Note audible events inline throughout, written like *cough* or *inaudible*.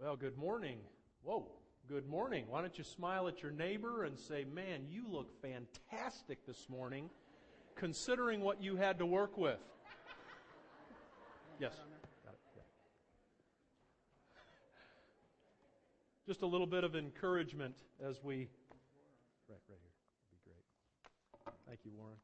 Well, good morning. Whoa, good morning. Why don't you smile at your neighbor and say, Man, you look fantastic this morning, considering what you had to work with? Yes. Just a little bit of encouragement as we. Right, right here. Would be great. Thank you, Warren.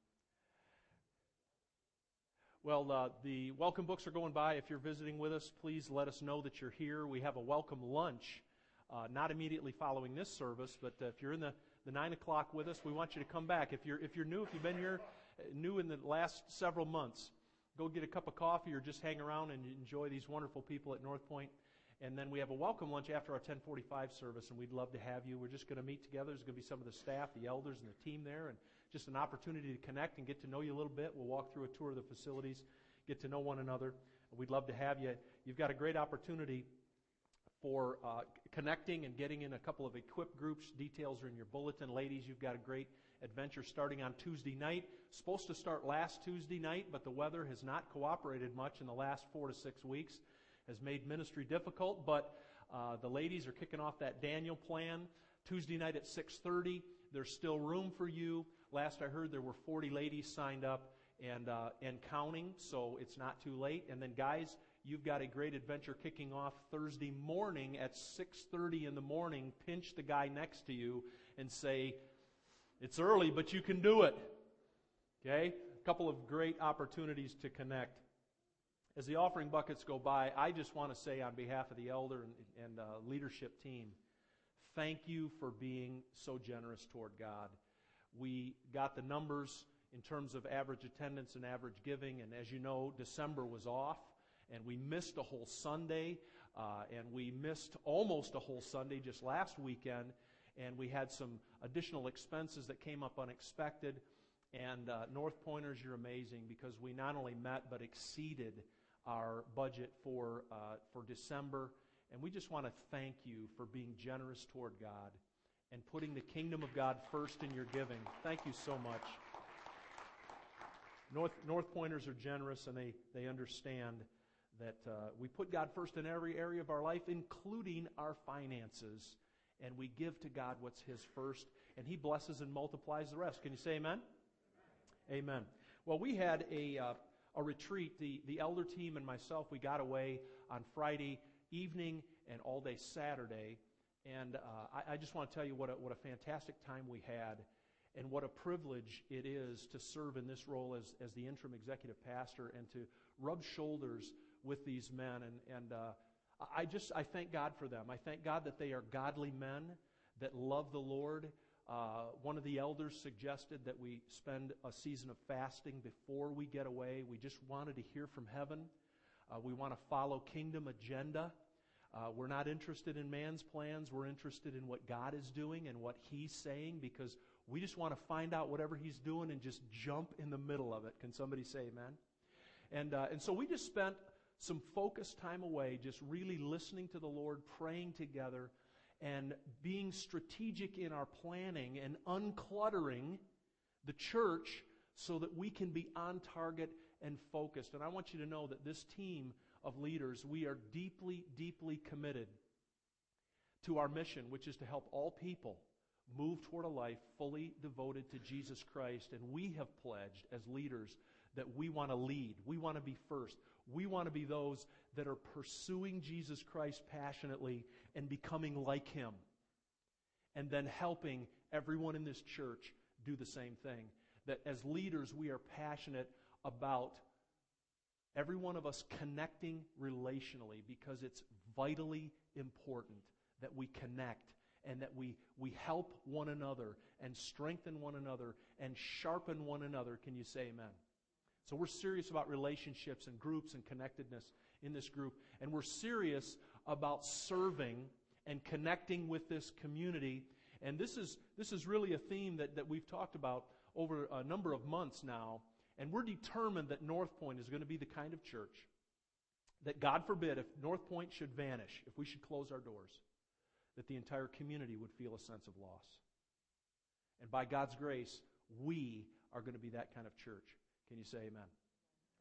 Well, uh, the welcome books are going by. If you're visiting with us, please let us know that you're here. We have a welcome lunch, uh, not immediately following this service, but uh, if you're in the, the 9 o'clock with us, we want you to come back. If you're, if you're new, if you've been here uh, new in the last several months, go get a cup of coffee or just hang around and enjoy these wonderful people at North Point. And then we have a welcome lunch after our 1045 service, and we'd love to have you. We're just going to meet together. There's going to be some of the staff, the elders, and the team there, and just an opportunity to connect and get to know you a little bit. We'll walk through a tour of the facilities, get to know one another. We'd love to have you. You've got a great opportunity for uh, connecting and getting in a couple of equip groups. Details are in your bulletin. Ladies, you've got a great adventure starting on Tuesday night. Supposed to start last Tuesday night, but the weather has not cooperated much in the last four to six weeks has made ministry difficult, but uh, the ladies are kicking off that Daniel plan Tuesday night at 6:30. There's still room for you. Last I heard, there were 40 ladies signed up and uh, and counting, so it's not too late. And then, guys, you've got a great adventure kicking off Thursday morning at 6:30 in the morning. Pinch the guy next to you and say, "It's early, but you can do it." Okay, a couple of great opportunities to connect. As the offering buckets go by, I just want to say on behalf of the elder and, and uh, leadership team, thank you for being so generous toward God. We got the numbers in terms of average attendance and average giving, and as you know, December was off, and we missed a whole Sunday, uh, and we missed almost a whole Sunday just last weekend, and we had some additional expenses that came up unexpected. And uh, North Pointers, you're amazing because we not only met but exceeded our budget for, uh, for December. And we just want to thank you for being generous toward God and putting the kingdom of God first in your giving. Thank you so much. North, North Pointers are generous and they, they understand that uh, we put God first in every area of our life, including our finances. And we give to God what's His first, and He blesses and multiplies the rest. Can you say amen? Amen. amen. Well, we had a. Uh, a retreat. The, the elder team and myself, we got away on Friday evening and all day Saturday. And uh, I, I, just want to tell you what a, what a fantastic time we had and what a privilege it is to serve in this role as, as the interim executive pastor and to rub shoulders with these men. And, and uh, I just I thank God for them. I thank God that they are godly men that love the Lord uh, one of the elders suggested that we spend a season of fasting before we get away. We just wanted to hear from heaven. Uh, we want to follow kingdom agenda. Uh, we're not interested in man's plans. We're interested in what God is doing and what He's saying because we just want to find out whatever He's doing and just jump in the middle of it. Can somebody say amen? And, uh, and so we just spent some focused time away, just really listening to the Lord, praying together and being strategic in our planning and uncluttering the church so that we can be on target and focused. And I want you to know that this team of leaders, we are deeply, deeply committed to our mission, which is to help all people move toward a life fully devoted to Jesus Christ. And we have pledged as leaders that we want to lead. We want to be first. We want to be those that are pursuing Jesus Christ passionately and becoming like Him. And then helping everyone in this church do the same thing. That as leaders, we are passionate about every one of us connecting relationally because it's vitally important that we connect and that we, we help one another and strengthen one another and sharpen one another. Can you say amen? So we're serious about relationships and groups and connectedness in this group. And we're serious about serving and connecting with this community. And this is, this is really a theme that, that we've talked about over a number of months now. And we're determined that North Point is going to be the kind of church that, God forbid, if North Point should vanish, if we should close our doors, that the entire community would feel a sense of loss. And by God's grace, we are going to be that kind of church. Can you say amen?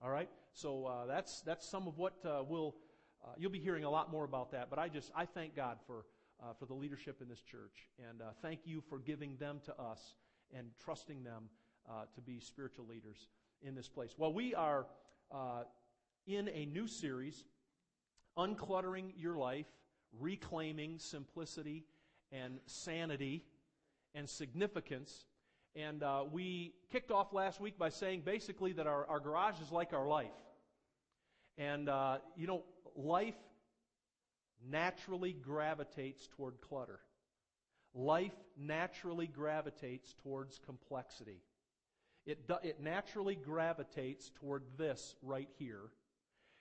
All right. So uh, that's that's some of what uh, we'll uh, you'll be hearing a lot more about that. But I just I thank God for uh, for the leadership in this church, and uh, thank you for giving them to us and trusting them uh, to be spiritual leaders in this place. Well, we are uh, in a new series, uncluttering your life, reclaiming simplicity and sanity and significance. And uh, we kicked off last week by saying basically that our, our garage is like our life. And, uh, you know, life naturally gravitates toward clutter. Life naturally gravitates towards complexity. It, it naturally gravitates toward this right here.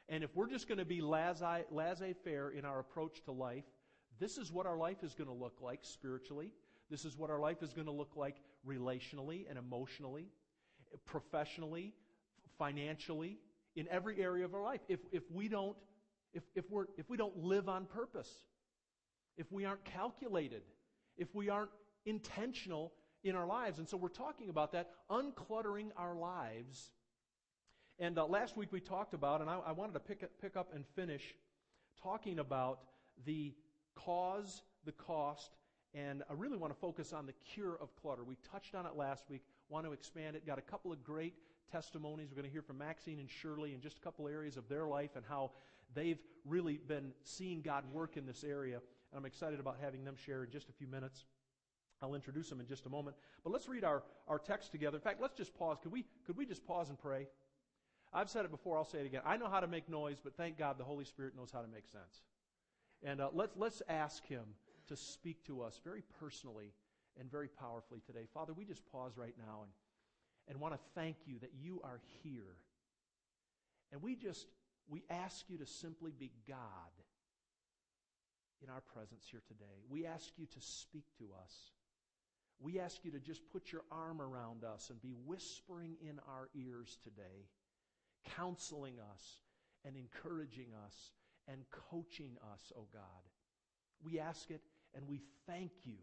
And if we're just going to be laissez faire in our approach to life, this is what our life is going to look like spiritually. This is what our life is going to look like relationally and emotionally, professionally, financially, in every area of our life. If, if we don't if, if, we're, if we don't live on purpose, if we aren't calculated, if we aren't intentional in our lives. And so we're talking about that, uncluttering our lives. And uh, last week we talked about, and I, I wanted to pick, pick up and finish talking about the cause, the cost, and I really want to focus on the cure of clutter. We touched on it last week, want to expand it, got a couple of great testimonies. We're going to hear from Maxine and Shirley in just a couple areas of their life and how they've really been seeing God work in this area. And I'm excited about having them share in just a few minutes. I'll introduce them in just a moment. But let's read our, our text together. In fact, let's just pause. Could we, could we just pause and pray? I've said it before, I'll say it again. I know how to make noise, but thank God the Holy Spirit knows how to make sense. And uh, let's, let's ask Him to speak to us very personally and very powerfully today. Father, we just pause right now and, and want to thank you that you are here. And we just we ask you to simply be God in our presence here today. We ask you to speak to us. We ask you to just put your arm around us and be whispering in our ears today, counseling us and encouraging us and coaching us, oh God. We ask it and we thank you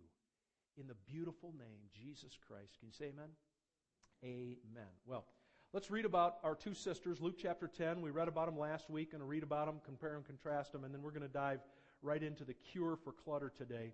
in the beautiful name, Jesus Christ. Can you say amen? Amen. Well, Let's read about our two sisters, Luke chapter 10. We read about them last week. Going to read about them, compare and contrast them, and then we're going to dive right into the cure for clutter today.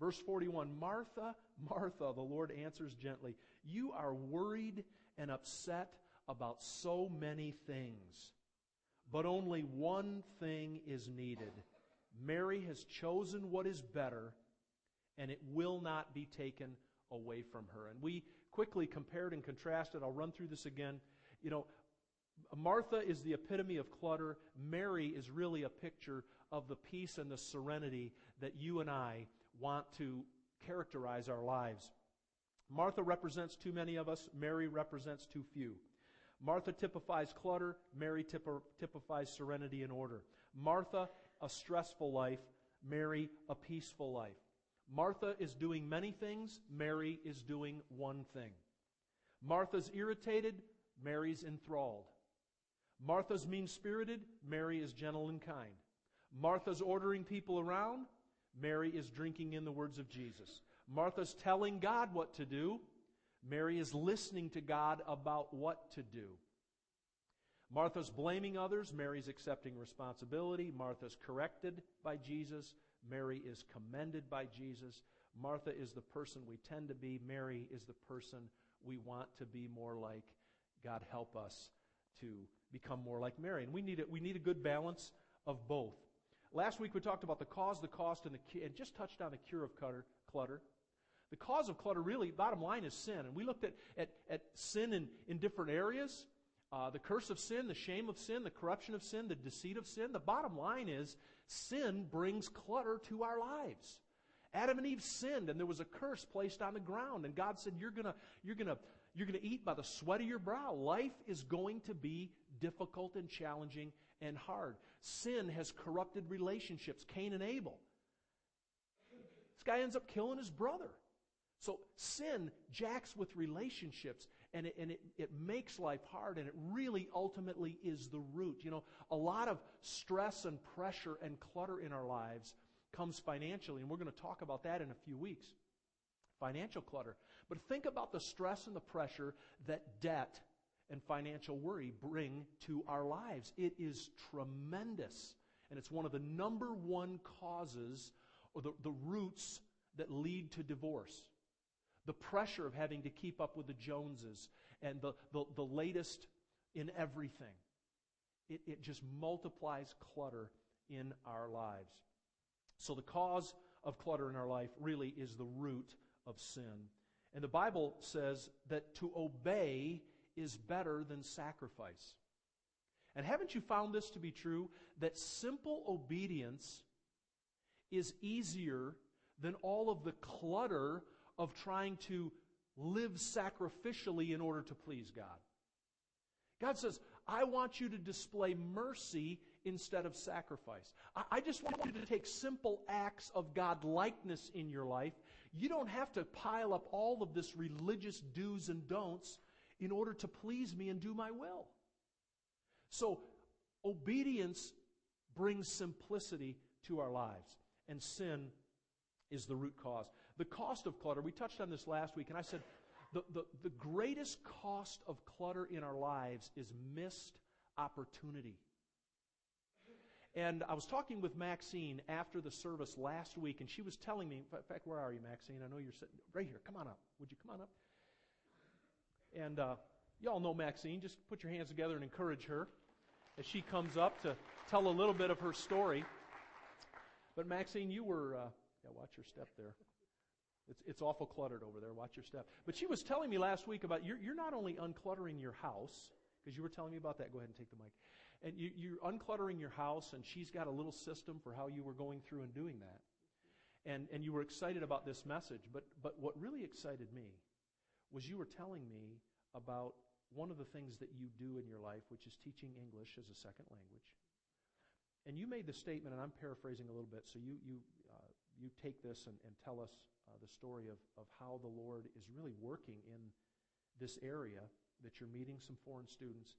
Verse 41 Martha, Martha, the Lord answers gently, You are worried and upset about so many things, but only one thing is needed. Mary has chosen what is better, and it will not be taken away from her. And we quickly compared and contrasted. I'll run through this again. You know, Martha is the epitome of clutter. Mary is really a picture of the peace and the serenity that you and I want to characterize our lives. Martha represents too many of us. Mary represents too few. Martha typifies clutter. Mary typifies serenity and order. Martha, a stressful life. Mary, a peaceful life. Martha is doing many things, Mary is doing one thing. Martha's irritated, Mary's enthralled. Martha's mean spirited, Mary is gentle and kind. Martha's ordering people around, Mary is drinking in the words of Jesus. Martha's telling God what to do, Mary is listening to God about what to do. Martha's blaming others, Mary's accepting responsibility. Martha's corrected by Jesus, Mary is commended by Jesus. Martha is the person we tend to be. Mary is the person we want to be more like. God help us to become more like Mary. And we need a, we need a good balance of both. Last week we talked about the cause, the cost, and, the, and just touched on the cure of clutter. clutter. The cause of clutter really, bottom line, is sin. And we looked at, at, at sin in, in different areas. Uh, the curse of sin, the shame of sin, the corruption of sin, the deceit of sin. The bottom line is sin brings clutter to our lives. Adam and Eve sinned, and there was a curse placed on the ground. And God said, You're going you're gonna, you're gonna eat by the sweat of your brow. Life is going to be difficult and challenging and hard. Sin has corrupted relationships, Cain and Abel. This guy ends up killing his brother. So sin jacks with relationships and, it, and it, it makes life hard and it really ultimately is the root. You know, a lot of stress and pressure and clutter in our lives comes financially, and we're going to talk about that in a few weeks. Financial clutter. But think about the stress and the pressure that debt and financial worry bring to our lives. It is tremendous. And it's one of the number one causes or the, the roots that lead to divorce. The pressure of having to keep up with the Joneses and the, the, the latest in everything. It, it just multiplies clutter in our lives. So the cause of clutter in our life really is the root of sin. And the Bible says that to obey is better than sacrifice. And haven't you found this to be true? That simple obedience is easier than all of the clutter of trying to live sacrificially in order to please God. God says, I want you to display mercy instead of sacrifice. I, just want you to take simple acts of God likeness in your life. You don't have to pile up all of this religious do's and don'ts in order to please me and do my will. So, obedience brings simplicity to our lives, and sin is the root cause. The cost of clutter, we touched on this last week, and I said the, the, the greatest cost of clutter in our lives is missed opportunity. And I was talking with Maxine after the service last week, and she was telling me, in fact, where are you, Maxine? I know you're sitting right here. Come on up. Would you come on up? And uh, y'all know Maxine. Just put your hands together and encourage her as she comes up to tell a little bit of her story. But Maxine, you were, uh, yeah, watch your step there. It's, it's awful cluttered over there. Watch your step. But she was telling me last week about you're, you're not only uncluttering your house, because you were telling me about that. Go ahead and take the mic. And you, you're uncluttering your house, and she's got a little system for how you were going through and doing that. And, and you were excited about this message. But, but what really excited me was you were telling me about one of the things that you do in your life, which is teaching English as a second language. And you made the statement, and I'm paraphrasing a little bit, so you, you, uh, you take this and, and tell us uh, the story of, of how the Lord is really working in this area that you're meeting some foreign students.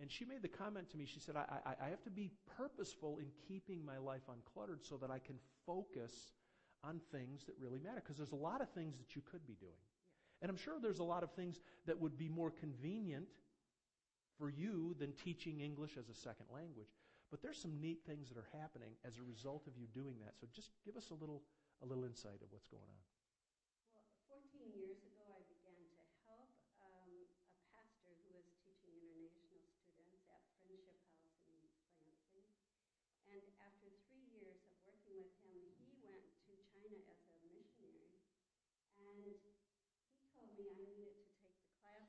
And she made the comment to me, she said, I, I, I have to be purposeful in keeping my life uncluttered so that I can focus on things that really matter. Because there's a lot of things that you could be doing. And I'm sure there's a lot of things that would be more convenient for you than teaching English as a second language. But there's some neat things that are happening as a result of you doing that. So just give us a little a little insight of what's going on. Well, 14 years ago, I began to help um, a pastor who was teaching international students at Friendship House in Lansing. And after three years of working with him, he went to China as a missionary. And he told me I needed to take the class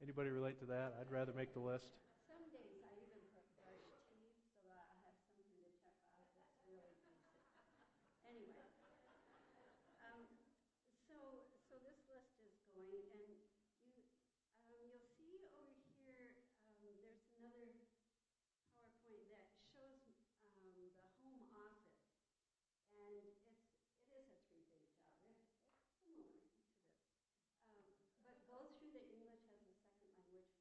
Anybody relate to that? I'd rather make the list. Some days I even put brush teeth so that I have something to check off that's really decent. Anyway, um, so so this list is going, and you um, you'll see over here um, there's another PowerPoint that shows um, the home office, and it's it is a three-page job. It's, it's similar to this, um, but go through the English language files. I have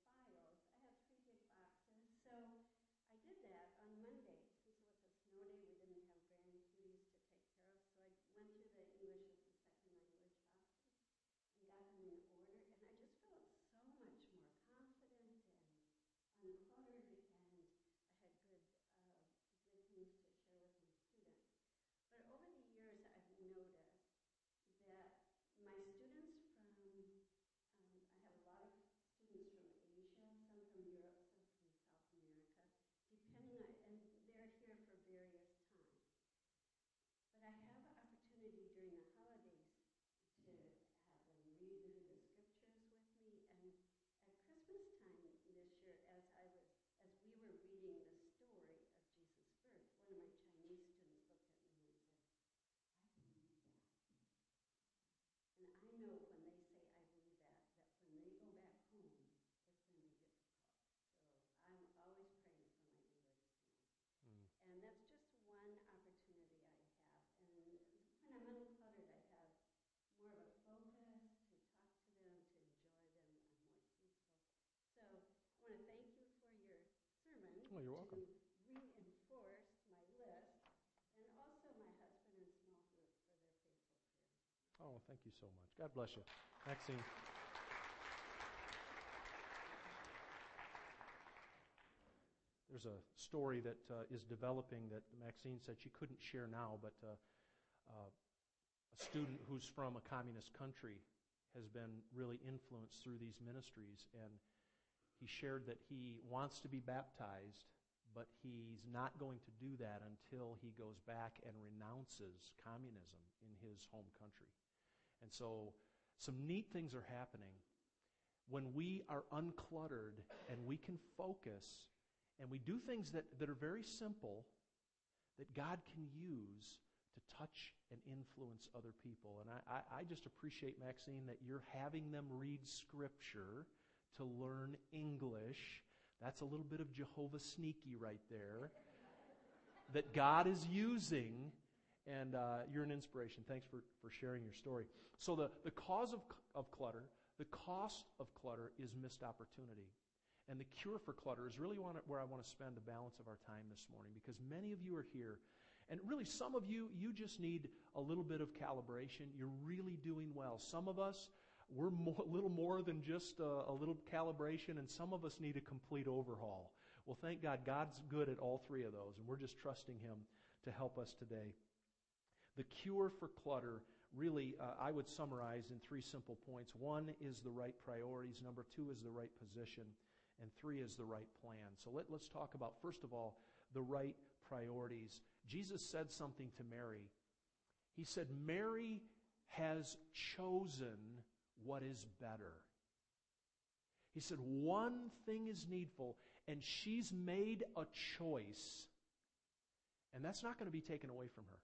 three Oh, you're welcome. reinforce my list, and also my husband and small group for their faithful prayer. Oh, thank you so much. God bless you. Maxine. There's a story that uh, is developing that Maxine said she couldn't share now, but uh, uh, a student who's from a communist country has been really influenced through these ministries. And he shared that he wants to be baptized, but he's not going to do that until he goes back and renounces communism in his home country. And so some neat things are happening when we are uncluttered and we can focus and we do things that, that are very simple that God can use to touch and influence other people. And I, I, I just appreciate, Maxine, that you're having them read Scripture to learn English. That's a little bit of Jehovah sneaky right there. that God is using, and uh, you're an inspiration. Thanks for, for sharing your story. So, the, the cause of, of clutter, the cost of clutter is missed opportunity. And the cure for clutter is really where I want to spend the balance of our time this morning because many of you are here. And really, some of you, you just need a little bit of calibration. You're really doing well. Some of us, we're a little more than just a, a little calibration, and some of us need a complete overhaul. Well, thank God, God's good at all three of those, and we're just trusting Him to help us today. The cure for clutter, really, uh, I would summarize in three simple points. One is the right priorities, number two is the right position, and three is the right plan. So let, let's talk about, first of all, the right priorities. Jesus said something to Mary. He said, Mary has chosen what is better. He said, one thing is needful, and she's made a choice, and that's not going to be taken away from her.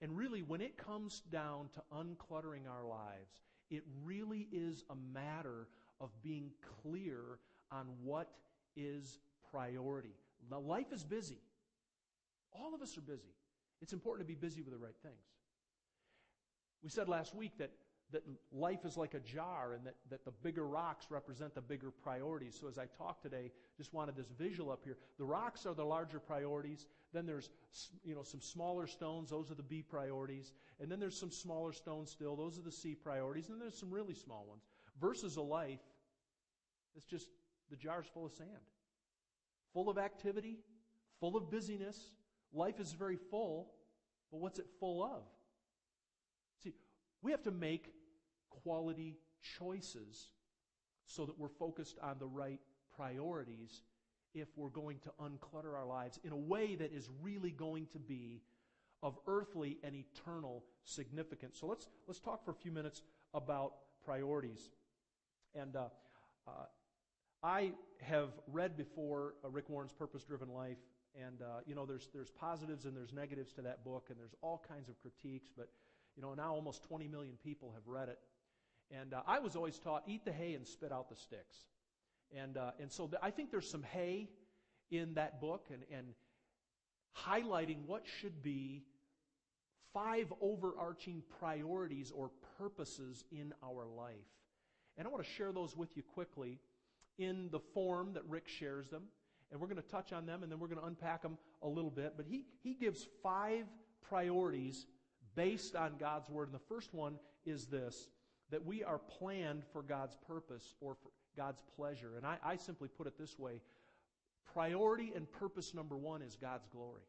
And really, when it comes down to uncluttering our lives, it really is a matter of being clear on what is priority. Life is busy. All of us are busy. It's important to be busy with the right things. We said last week that, that life is like a jar and that, that the bigger rocks represent the bigger priorities. So as I talk today, just wanted this visual up here. The rocks are the larger priorities. Then there's you know some smaller stones, those are the B priorities. And then there's some smaller stones still, those are the C priorities. And there's some really small ones. Versus a life it's just the jar's full of sand, full of activity, full of busyness. Life is very full, but what's it full of? See, we have to make quality choices so that we're focused on the right priorities if we're going to unclutter our lives in a way that is really going to be of earthly and eternal significance. So let's let's talk for a few minutes about priorities. And uh, uh, I have read before uh, Rick Warren's Purpose Driven Life, and uh, you know, there's there's positives and there's negatives to that book, and there's all kinds of critiques. But you know, now almost 20 million people have read it, and uh, I was always taught eat the hay and spit out the sticks, and uh, and so th- I think there's some hay in that book, and and highlighting what should be five overarching priorities or purposes in our life. And I want to share those with you quickly in the form that Rick shares them. And we're going to touch on them and then we're going to unpack them a little bit. But he, he gives five priorities based on God's Word. And the first one is this that we are planned for God's purpose or for God's pleasure. And I, I simply put it this way priority and purpose number one is God's glory.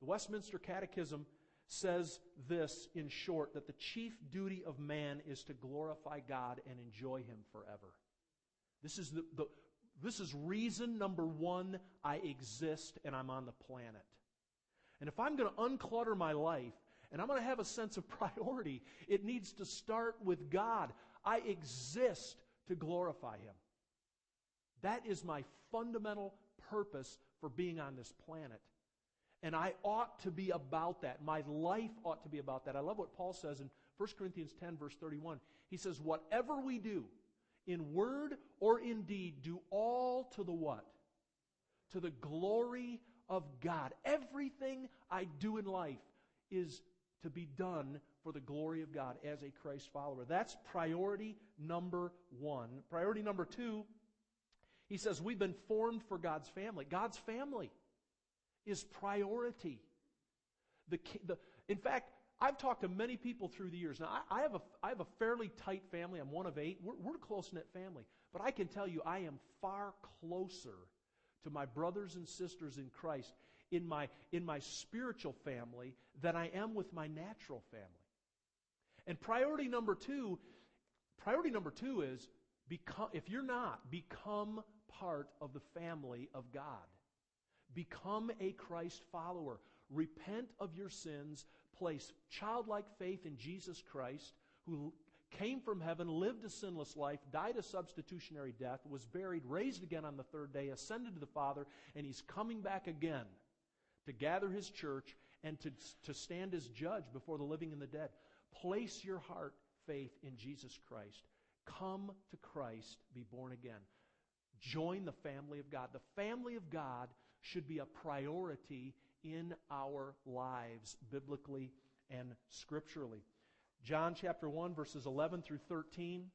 The Westminster Catechism says this in short that the chief duty of man is to glorify God and enjoy Him forever. This is, the, the, this is reason number one I exist and I'm on the planet. And if I'm going to unclutter my life and I'm going to have a sense of *laughs* priority, it needs to start with God. I exist to glorify Him. That is my fundamental purpose for being on this planet. And I ought to be about that. My life ought to be about that. I love what Paul says in 1 Corinthians 10, verse 31. He says, Whatever we do, in word or in deed, do all to the what? To the glory of God. Everything I do in life is to be done for the glory of God as a Christ follower. That's priority number one. Priority number two He says we've been formed for God's family. God's family is priority. The, the, in fact, I've talked to many people through the years. Now, I, I, have, a, I have a fairly tight family. I'm one of eight. We're, we're a close knit family. But I can tell you, I am far closer to my brothers and sisters in Christ in my, in my spiritual family than I am with my natural family. And priority number two, priority number two is become, if you're not, become part of the family of God. Become a Christ follower. Repent of your sins. Place childlike faith in Jesus Christ, who came from heaven, lived a sinless life, died a substitutionary death, was buried, raised again on the third day, ascended to the Father, and he's coming back again to gather his church and to, to stand as judge before the living and the dead. Place your heart, faith in Jesus Christ. Come to Christ, be born again. Join the family of God. The family of God should be a priority in our lives, biblically and scripturally. John chapter 1, verses 11 through 13,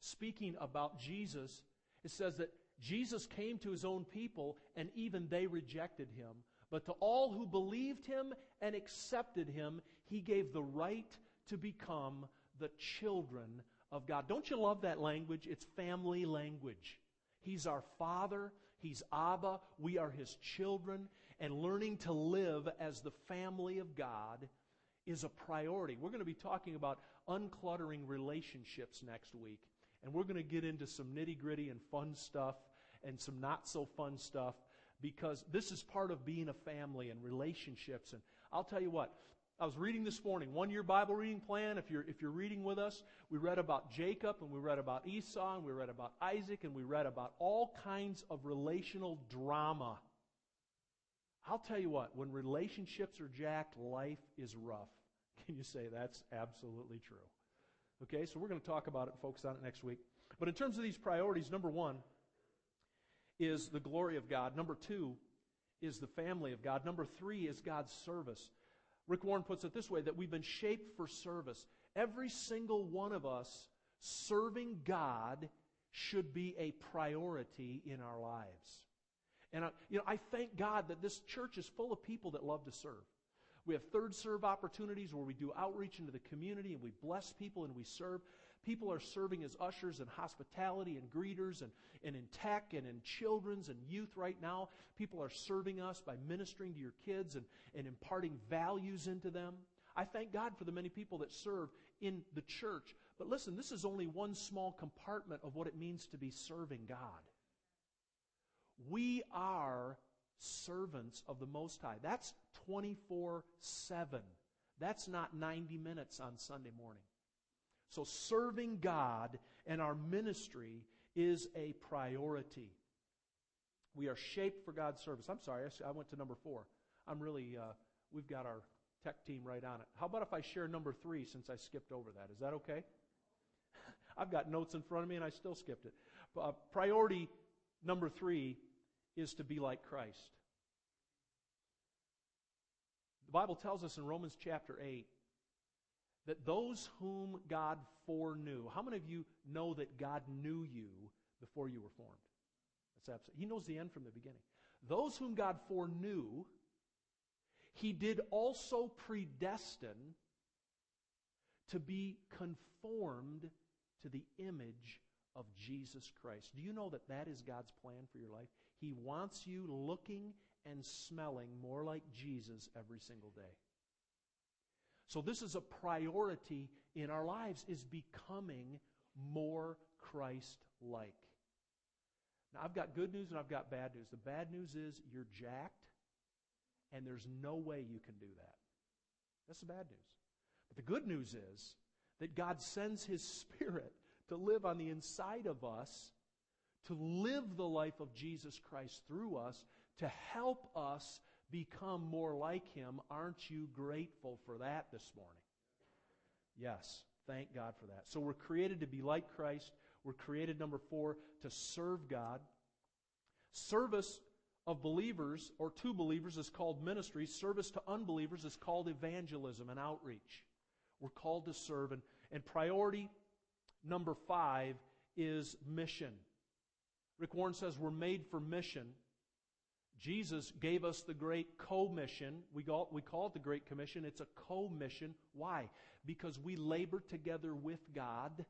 speaking about Jesus, it says that Jesus came to his own people, and even they rejected him. But to all who believed him and accepted him, he gave the right to become the children of God. Don't you love that language? It's family language. He's our Father. He's Abba. We are His children. And learning to live as the family of God is a priority. We're going to be talking about uncluttering relationships next week. And we're going to get into some nitty gritty and fun stuff and some not so fun stuff because this is part of being a family and relationships. And I'll tell you what, I was reading this morning, one year Bible reading plan. If you're, if you're reading with us, we read about Jacob and we read about Esau and we read about Isaac and we read about all kinds of relational drama. I'll tell you what, when relationships are jacked, life is rough. *laughs* Can you say that's absolutely true? Okay, so we're going to talk about it and focus on it next week. But in terms of these priorities, number one, is the glory of God. Number two is the family of God. Number three is God's service. Rick Warren puts it this way that we've been shaped for service. Every single one of us serving God should be a priority in our lives. And I, you know, I thank God that this church is full of people that love to serve. We have third serve opportunities where we do outreach into the community and we bless people and we serve. People are serving as ushers and hospitality and greeters and, and in tech and in children's and youth right now. People are serving us by ministering to your kids and, and imparting values into them. I thank God for the many people that serve in the church. But listen, this is only one small compartment of what it means to be serving God. We are servants of the Most High. That's 24 7. That's not 90 minutes on Sunday morning. So serving God and our ministry is a priority. We are shaped for God's service. I'm sorry, I went to number four. I'm really, uh, we've got our tech team right on it. How about if I share number three since I skipped over that? Is that okay? *laughs* I've got notes in front of me and I still skipped it. Uh, priority number three is to be like Christ. The Bible tells us in Romans chapter 8 that those whom God foreknew, how many of you know that God knew you before you were formed? That's absolutely. He knows the end from the beginning. Those whom God foreknew, he did also predestine to be conformed to the image of Jesus Christ. Do you know that that is God's plan for your life? He wants you looking and smelling more like Jesus every single day. So this is a priority in our lives is becoming more Christ-like. Now I've got good news and I've got bad news. The bad news is you're jacked and there's no way you can do that. That's the bad news. But the good news is that God sends His Spirit to live on the inside of us, to live the life of Jesus Christ through us, to help us become more like Him. Aren't you grateful for that this morning? Yes. Thank God for that. So we're created to be like Christ. We're created, number four, to serve God. Service of believers or to believers is called ministry. Service to unbelievers is called evangelism and outreach. We're called to serve. And, and priority number five is mission. Rick Warren says we're made for mission. Jesus gave us the great commission. We call, we call it the Great Commission. It's a commission. Why? Because we labor together with God.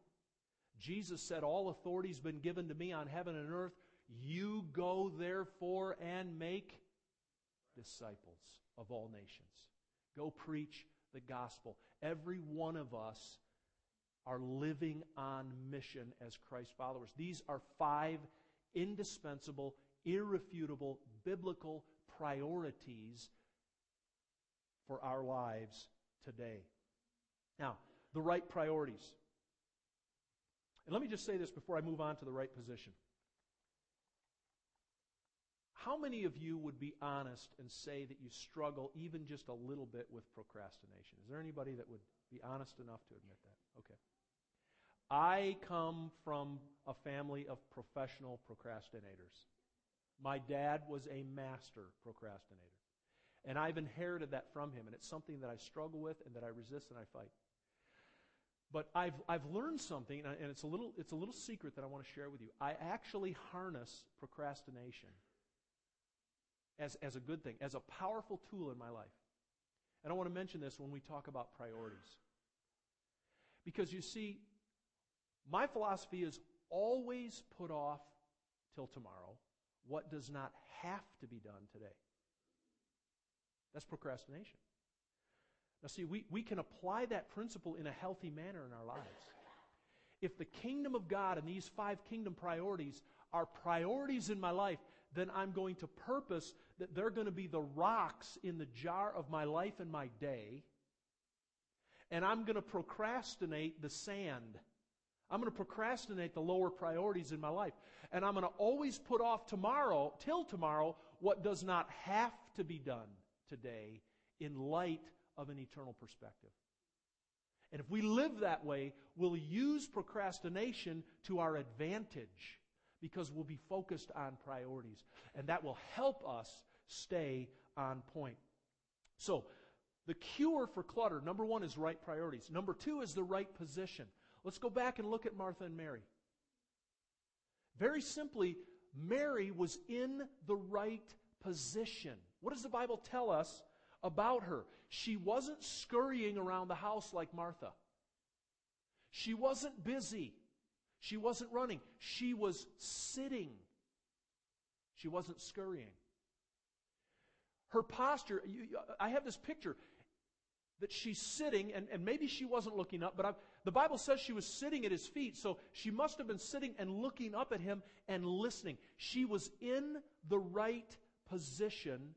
Jesus said, All authority's been given to me on heaven and earth. You go therefore and make disciples of all nations. Go preach the gospel. Every one of us are living on mission as Christ followers. These are five indispensable, irrefutable, biblical priorities for our lives today. Now, the right priorities. And let me just say this before I move on to the right position. How many of you would be honest and say that you struggle even just a little bit with procrastination? Is there anybody that would be honest enough to admit that? Okay. I come from a family of professional procrastinators. My dad was a master procrastinator. And I've inherited that from him, and it's something that I struggle with and that I resist and I fight. But I've, I've learned something, and it's a, little, it's a little secret that I want to share with you. I actually harness procrastination as, as a good thing, as a powerful tool in my life. And I want to mention this when we talk about priorities. Because you see, my philosophy is always put off till tomorrow what does not have to be done today. That's procrastination. Now, see, we, we can apply that principle in a healthy manner in our lives. If the kingdom of God and these five kingdom priorities are priorities in my life, then I'm going to purpose that they're going to be the rocks in the jar of my life and my day. And I'm going to procrastinate the sand. I'm going to procrastinate the lower priorities in my life. And I'm going to always put off tomorrow, till tomorrow, what does not have to be done today in light of an eternal perspective. And if we live that way, we'll use procrastination to our advantage because we'll be focused on priorities. And that will help us stay on point. So, the cure for clutter, number one, is right priorities. Number two is the right position. Let's go back and look at Martha and Mary. Very simply, Mary was in the right position. What does the Bible tell us about her? She wasn't scurrying around the house like Martha. She wasn't busy. She wasn't running. She was sitting. She wasn't scurrying. Her posture, you, I have this picture that she's sitting, and, and maybe she wasn't looking up, but I've, the Bible says she was sitting at his feet, so she must have been sitting and looking up at him and listening. She was in the right position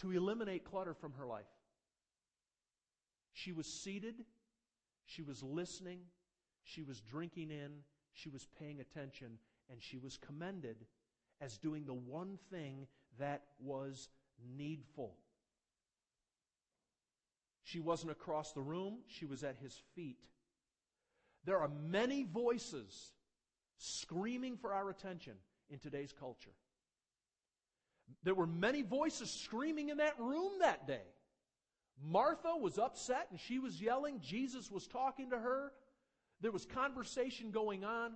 to eliminate clutter from her life. She was seated, she was listening, she was drinking in, she was paying attention, and she was commended as doing the one thing that was needful. She wasn't across the room, she was at his feet. There are many voices screaming for our attention in today's culture. There were many voices screaming in that room that day. Martha was upset and she was yelling. Jesus was talking to her. There was conversation going on,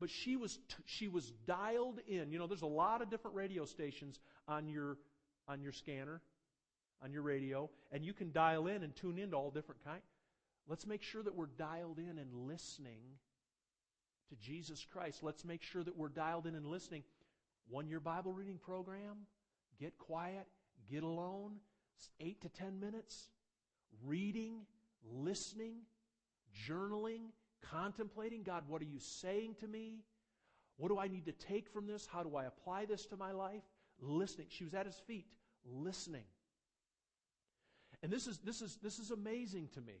but she was t- she was dialed in. You know, there's a lot of different radio stations on your on your scanner on your radio, and you can dial in and tune in to all different kinds. Let's make sure that we're dialed in and listening to Jesus Christ. Let's make sure that we're dialed in and listening. One year Bible reading program, get quiet, get alone, eight to ten minutes, reading, listening, journaling, contemplating God, what are you saying to me? What do I need to take from this? How do I apply this to my life? Listening. She was at his feet, listening. And this is, this is, this is amazing to me.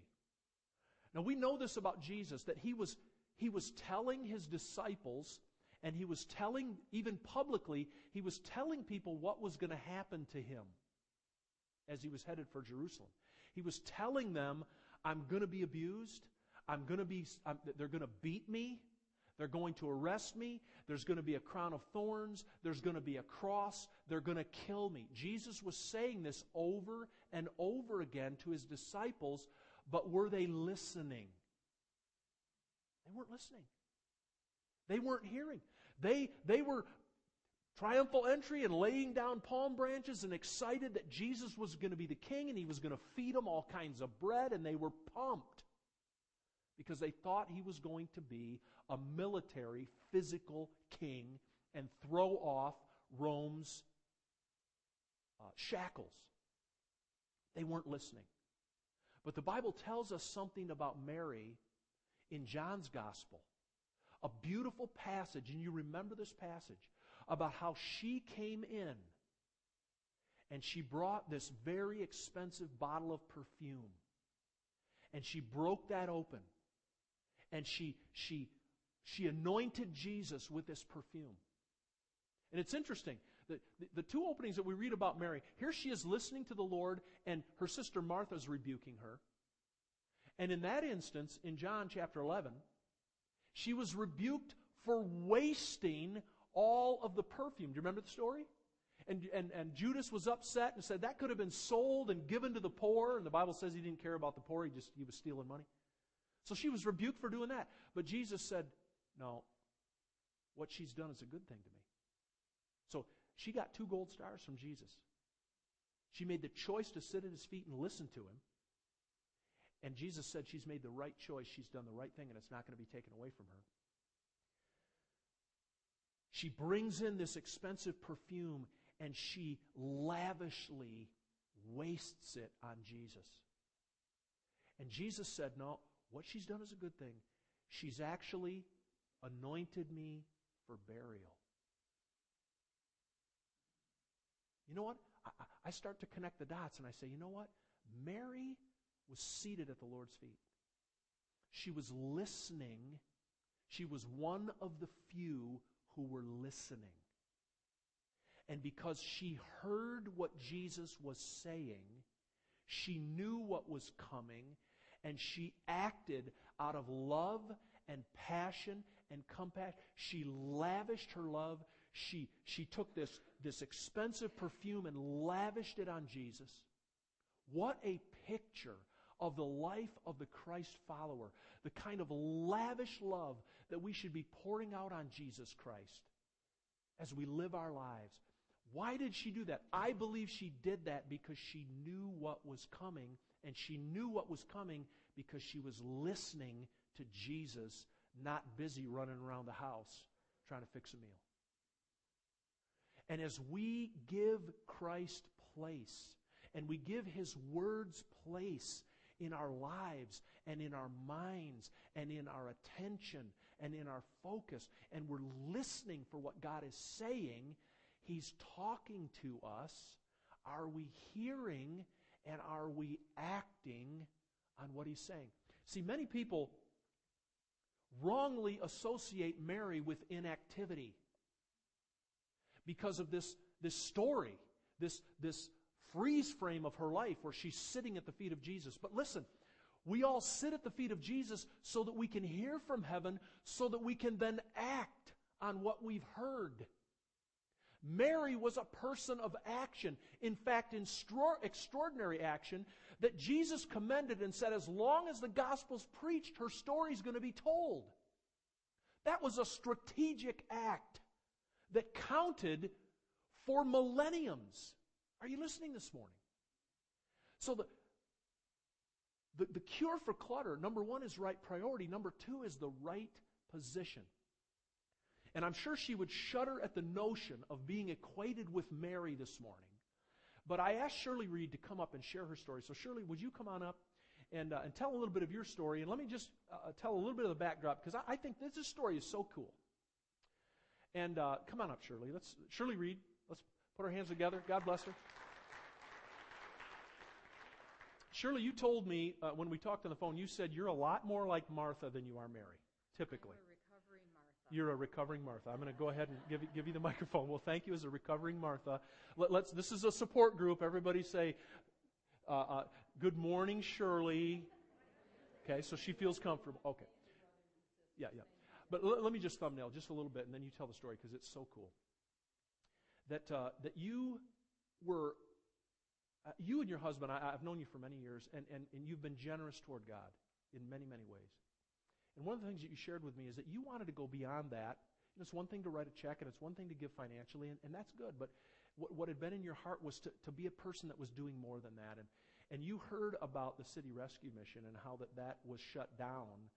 Now we know this about Jesus, that he was, he was telling his disciples, and he was telling, even publicly, he was telling people what was going to happen to him as he was headed for Jerusalem. He was telling them, I'm going to be abused. I'm going to be, I'm, they're going to beat me. They're going to arrest me. There's going to be a crown of thorns. There's going to be a cross. They're going to kill me. Jesus was saying this over and over again to his disciples, but were they listening? They weren't listening. They weren't hearing. They, they were triumphal entry and laying down palm branches and excited that Jesus was going to be the king and he was going to feed them all kinds of bread, and they were pumped because they thought he was going to be a military, physical king and throw off Rome's uh, shackles. They weren't listening. But the Bible tells us something about Mary in John's gospel. A beautiful passage, and you remember this passage, about how she came in and she brought this very expensive bottle of perfume. And she broke that open. And she, she, she anointed Jesus with this perfume. And it's interesting. The, the, the, two openings that we read about Mary, here she is listening to the Lord, and her sister Martha is rebuking her. And in that instance, in John chapter 11, she was rebuked for wasting all of the perfume. Do you remember the story? And, and, and Judas was upset and said that could have been sold and given to the poor. And the Bible says he didn't care about the poor, he just he was stealing money. So she was rebuked for doing that. But Jesus said, No, what she's done is a good thing to me. So she got two gold stars from Jesus. She made the choice to sit at his feet and listen to him. And Jesus said she's made the right choice. She's done the right thing, and it's not going to be taken away from her. She brings in this expensive perfume and she lavishly wastes it on Jesus. And Jesus said, No, what she's done is a good thing. She's actually anointed me for burial. You know what? I, I start to connect the dots and I say, you know what? Mary was seated at the Lord's feet. She was listening. She was one of the few who were listening. And because she heard what Jesus was saying, she knew what was coming, and she acted out of love and passion and compassion. She lavished her love. She, she took this, this expensive perfume and lavished it on Jesus. What a picture of the life of the Christ follower, the kind of lavish love that we should be pouring out on Jesus Christ as we live our lives. Why did she do that? I believe she did that because she knew what was coming, and she knew what was coming because she was listening to Jesus, not busy running around the house trying to fix a meal. And as we give Christ place, and we give His words place in our lives and in our minds and in our attention and in our focus, and we're listening for what God is saying, He's talking to us. Are we hearing and are we acting on what He's saying? See, many people wrongly associate Mary with inactivity because of this, this story, this, this freeze frame of her life where she's sitting at the feet of Jesus. But listen, we all sit at the feet of Jesus so that we can hear from heaven, so that we can then act on what we've heard. Mary was a person of action. In fact, extraordinary action that Jesus commended and said, as long as the gospel's preached, her story's going to be told. That was a strategic act that counted for millenniums. Are you listening this morning? So the, the, the cure for clutter, number one, is right priority. Number two is the right position. And I'm sure she would shudder at the notion of being equated with Mary this morning. But I asked Shirley Reed to come up and share her story. So, Shirley, would you come on up and, uh, and tell a little bit of your story? And let me just uh, tell a little bit of the backdrop because I, I, think this, this story is so cool. And uh, come on up, Shirley. Let's Shirley Reed. Let's put our hands together. God bless her. Shirley, you told me uh, when we talked on the phone, you said you're a lot more like Martha than you are Mary, typically. You're a recovering Martha. I'm going to go ahead and give give you the *laughs* microphone. Well, thank you as a recovering Martha. Let, us This is a support group. Everybody say, uh, uh, "Good morning, Shirley." Okay, so she feels comfortable. Okay. Yeah, yeah. But l- let me just thumbnail just a little bit, and then you tell the story because it's so cool. That uh, that you were, uh, you and your husband. I, have known you for many years, and, and and you've been generous toward God in many many ways. And one of the things that you shared with me is that you wanted to go beyond that. It's one thing to write a check and it's one thing to give financially, and, and that's good. But what, what had been in your heart was to, to be a person that was doing more than that. And, and you heard about the City Rescue Mission and how that, that was shut down,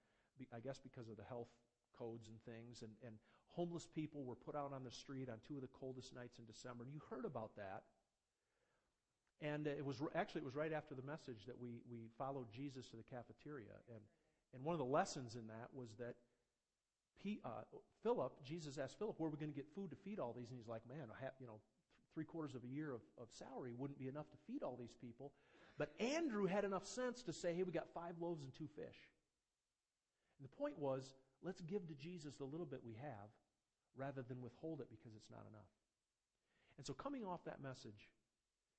I guess because of the health codes and things. And, and homeless people were put out on the street on two of the coldest nights in December. And you heard about that. And it was actually it was right after the message that we, we followed Jesus to the cafeteria. And, and one of the lessons in that was that uh, Philip, Jesus asked Philip, where are we going to get food to feed all these? And he's like, man, you know, three quarters of a year of, of salary wouldn't be enough to feed all these people. But Andrew had enough sense to say, hey, we got five loaves and two fish. And the point was, let's give to Jesus the little bit we have rather than withhold it because it's not enough. And so coming off that message,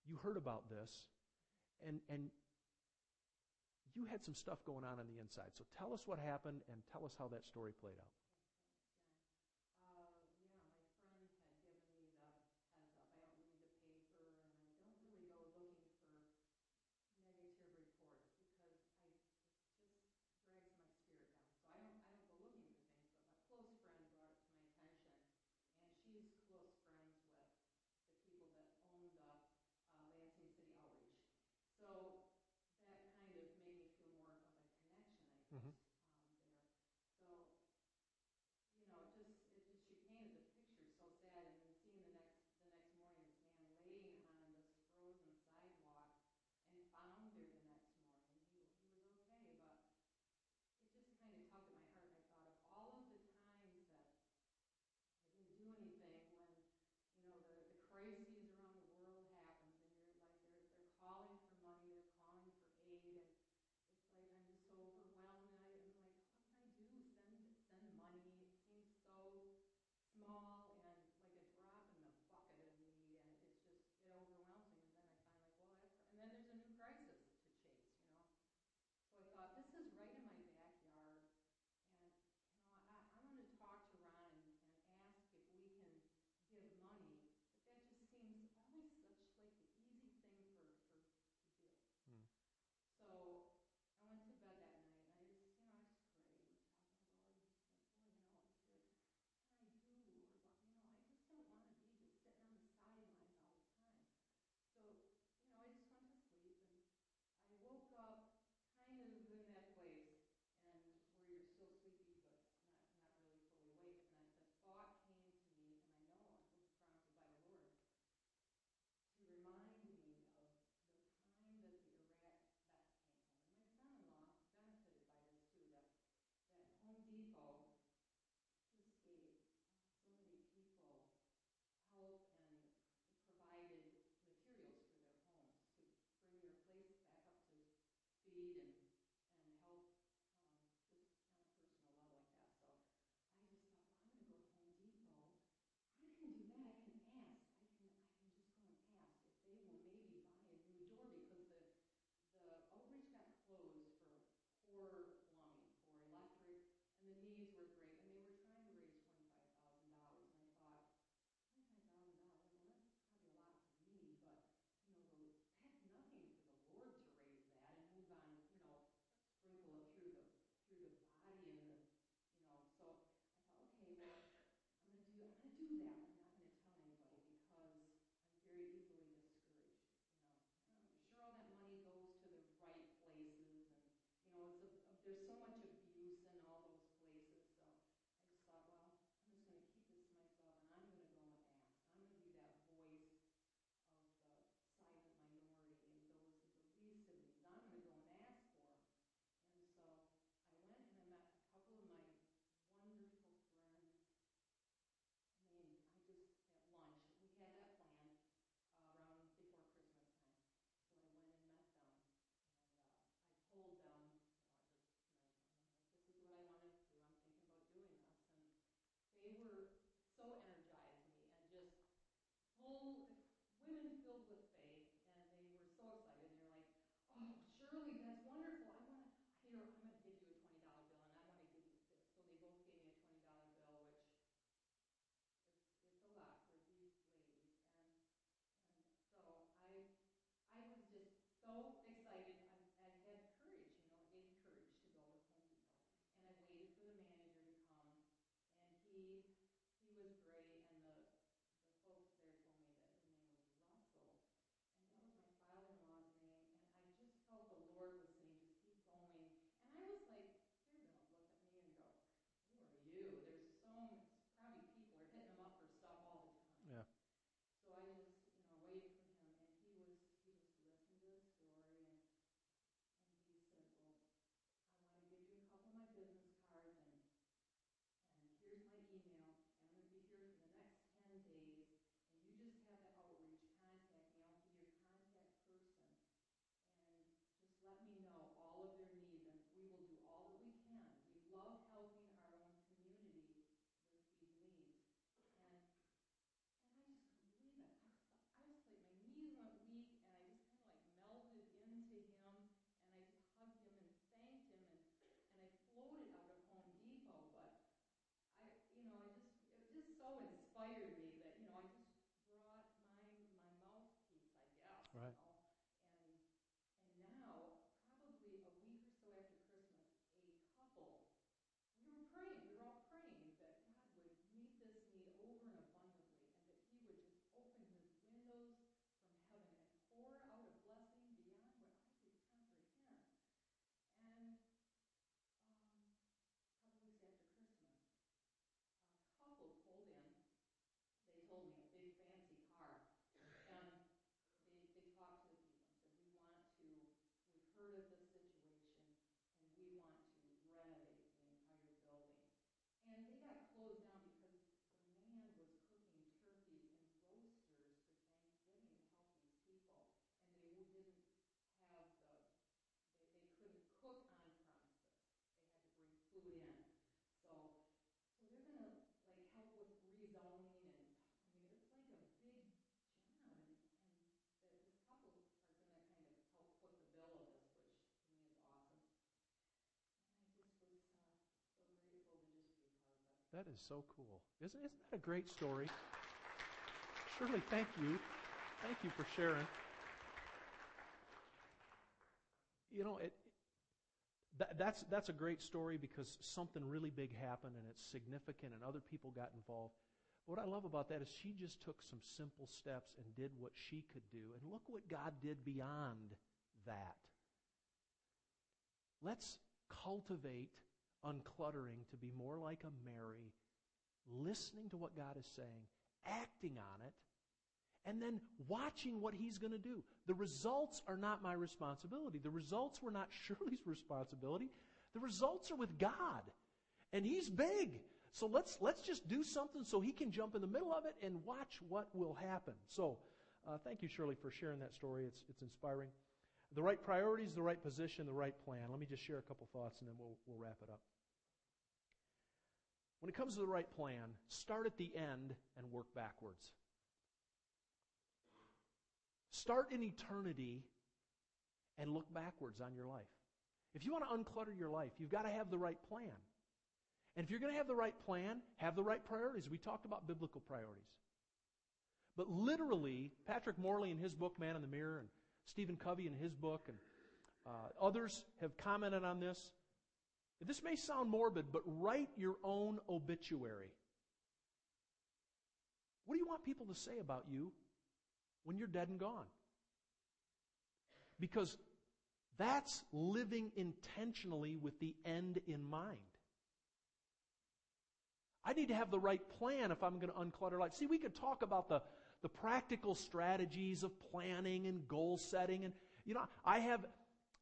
you heard about this, and, and you had some stuff going on on the inside. So tell us what happened and tell us how that story played out. So There's so much so inspired me that, you know, I just brought my, my mouthpiece, I guess. you Right. know, And, and now, probably a week or so after Christmas, a couple, we were praying, we were all praying that God would meet this need over and abundantly and that He would just open His windows from heaven and pour out a blessing beyond what I could comprehend. And um, a couple weeks after Christmas, a couple pulled in. They told me a big fancy car, and they they talked to the people and said, "We want to. We've heard of this situation, and we want to renovate the entire building." And they got closed down because the man was cooking turkeys in roasters for Thanksgiving to help these people, and they didn't have the they, they couldn't cook on premises. They had to bring food in. So, so they're gonna like help with rezoning and, I mean, it's like a big job and, and the, this couple are gonna kind of help foot the bill of this, which to me is awesome. And I just was, uh, so grateful to just be part of it. That is so cool. Isn't, isn't that a great story? Shirley, thank you. Thank you for sharing. You know, it, that, that's, that's a great story because something really big happened and it's significant and other people got involved. What I love about that is she just took some simple steps and did what she could do. And look what God did beyond that. Let's cultivate uncluttering to be more like a Mary, listening to what God is saying, acting on it, and then watching what He's going to do. The results are not my responsibility. The results were not *laughs* Shirley's responsibility. The results are with God. And He's big. So let's, let's just do something so He can jump in the middle of it and watch what will happen. So uh, thank you, Shirley, for sharing that story. It's, it's inspiring. The right priorities, the right position, the right plan. Let me just share a couple thoughts and then we'll, we'll wrap it up. When it comes to the right plan, start at the end and work backwards. Start in eternity and look backwards on your life. If you want to unclutter your life, you've got to have the right plan. And if you're going to have the right plan, have the right priorities. We talked about biblical priorities. But literally, Patrick Morley in his book, Man in the Mirror, and Stephen Covey in his book, and uh, others have commented on this. This may sound morbid, but write your own obituary. What do you want people to say about you when you're dead and gone? Because that's living intentionally with the end in mind. I need to have the right plan if I'm going to unclutter life. See, we could talk about the, the practical strategies of planning and goal setting. And, you know, I have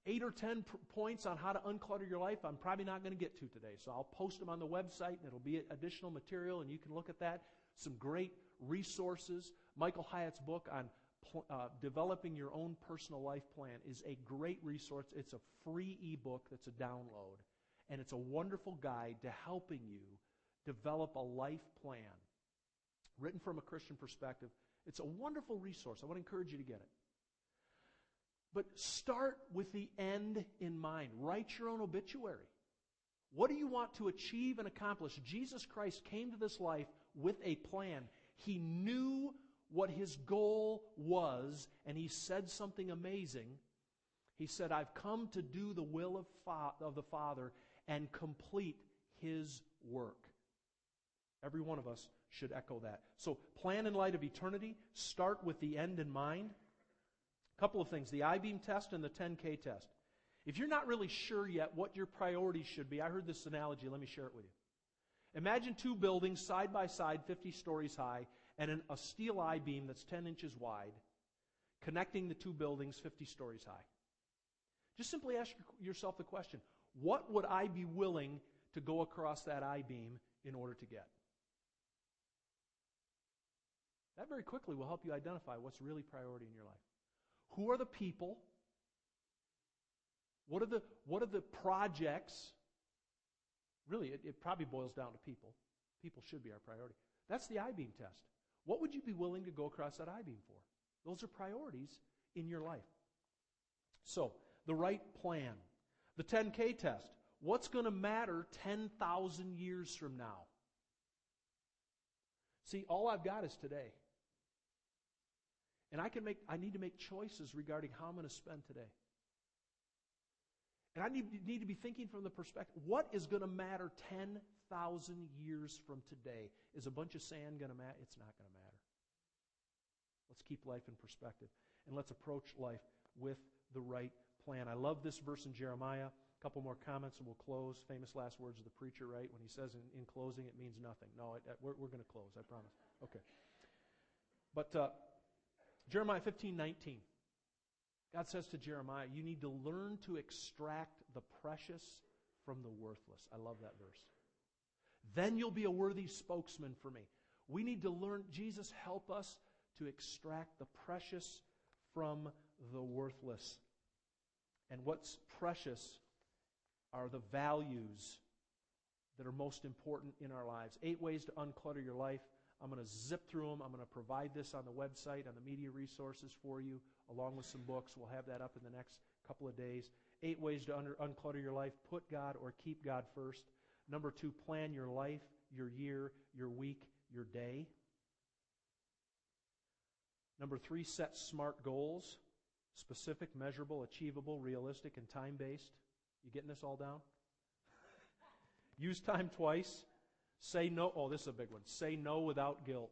eight or ten points on how to unclutter your life. I'm probably not going to get to today. So I'll post them on the website and it'll be additional material and you can look at that. Some great resources. Michael Hyatt's book on pl- uh, developing your own personal life plan is a great resource. It's a free ebook that's a download. And it's a wonderful guide to helping you develop a life plan written from a Christian perspective. It's a wonderful resource. I want to encourage you to get it. But start with the end in mind. Write your own obituary. What do you want to achieve and accomplish? Jesus Christ came to this life with a plan. He knew what his goal was, and he said something amazing. He said, I've come to do the will of, fa- of the Father and complete his work. Every one of us should echo that. So, plan in light of eternity. Start with the end in mind. A couple of things the I beam test and the 10K test. If you're not really sure yet what your priorities should be, I heard this analogy. Let me share it with you. Imagine two buildings side by side, 50 stories high, and an, a steel I beam that's 10 inches wide, connecting the two buildings 50 stories high. Just simply ask yourself the question what would I be willing to go across that I beam in order to get? That very quickly will help you identify what's really priority in your life. Who are the people? What are the, what are the projects? Really, it, it probably boils down to people. People should be our priority. That's the I beam test. What would you be willing to go across that I beam for? Those are priorities in your life. So, the right plan. The 10K test. What's going to matter 10,000 years from now? See, all I've got is today. And I can make I need to make choices regarding how I'm going to spend today. And I need, need to be thinking from the perspective what is going to matter 10,000 years from today? Is a bunch of sand going to matter? It's not going to matter. Let's keep life in perspective. And let's approach life with the right plan. I love this verse in Jeremiah. A couple more comments and we'll close. Famous last words of the preacher, right? When he says in, in closing, it means nothing. No, it, we're, we're going to close, I promise. Okay. But uh, Jeremiah 15 19. God says to Jeremiah, You need to learn to extract the precious from the worthless. I love that verse. Then you'll be a worthy spokesman for me. We need to learn, Jesus, help us to extract the precious from the worthless. And what's precious are the values that are most important in our lives. Eight ways to unclutter your life. I'm going to zip through them. I'm going to provide this on the website, on the media resources for you, along with some books. We'll have that up in the next couple of days. Eight ways to unclutter your life. Put God or keep God first. Number two, plan your life, your year, your week, your day. Number three, set smart goals specific, measurable, achievable, realistic, and time based. You getting this all down? *laughs* Use time twice. Say no. Oh, this is a big one. Say no without guilt.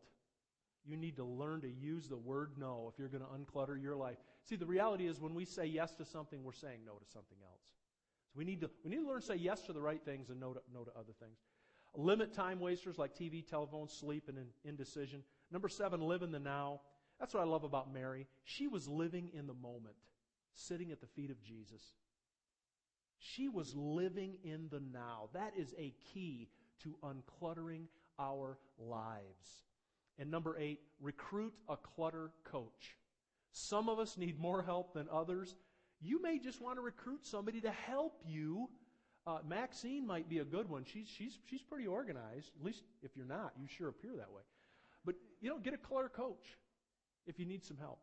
You need to learn to use the word no if you're going to unclutter your life. See, the reality is when we say yes to something, we're saying no to something else. So we need to, we need to learn to say yes to the right things and no to, no to other things. Limit time wasters like TV, telephone, sleep, and indecision. Number seven, live in the now. That's what I love about Mary. She was living in the moment, sitting at the feet of Jesus. She was living in the now. That is a key to uncluttering our lives. And number eight, recruit a clutter coach. Some of us need more help than others. You may just want to recruit somebody to help you. Uh, Maxine might be a good one. She's, she's, she's pretty organized. At least if you're not, you sure appear that way. But, you know, get a clutter coach if you need some help.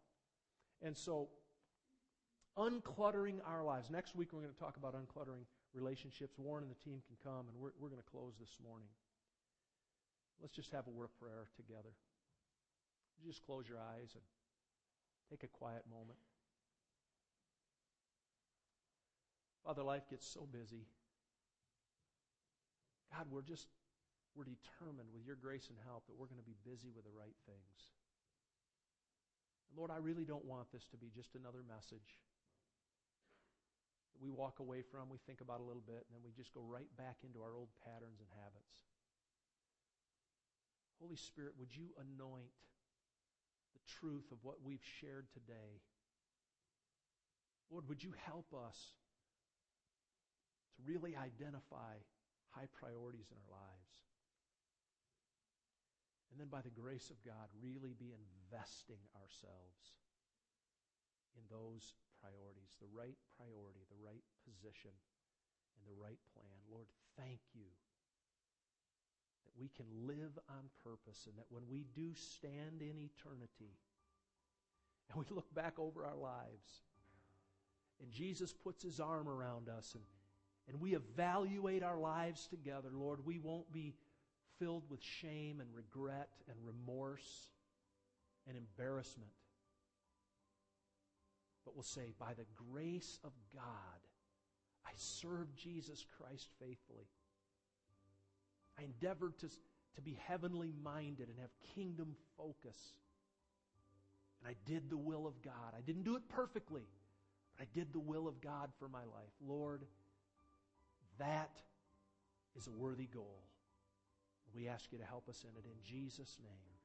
And so, uncluttering our lives. Next week, we're going to talk about uncluttering relationships. Warren and the team can come, and we're, we're going to close this morning. Let's just have a word of prayer together. Just close your eyes and take a quiet moment. Father, life gets so busy. God, we're just, we're determined with your grace and help that we're going to be busy with the right things. And Lord, I really don't want this to be just another message that we walk away from, we think about a little bit, and then we just go right back into our old patterns and habits. Holy Spirit, would you anoint the truth of what we've shared today? Lord, would you help us to really identify high priorities in our lives? And then, by the grace of God, really be investing ourselves in those priorities, the right priority, the right position, and the right plan. Lord, thank you that we can live on purpose and that when we do stand in eternity and we look back over our lives and Jesus puts his arm around us and, and we evaluate our lives together, Lord, we won't be filled with shame and regret and remorse and embarrassment. But we'll say, by the grace of God, I served Jesus Christ faithfully. I endeavored to, to be heavenly minded and have kingdom focus. And I did the will of God. I didn't do it perfectly, but I did the will of God for my life. Lord, that is a worthy goal. We ask you to help us in it in Jesus' name.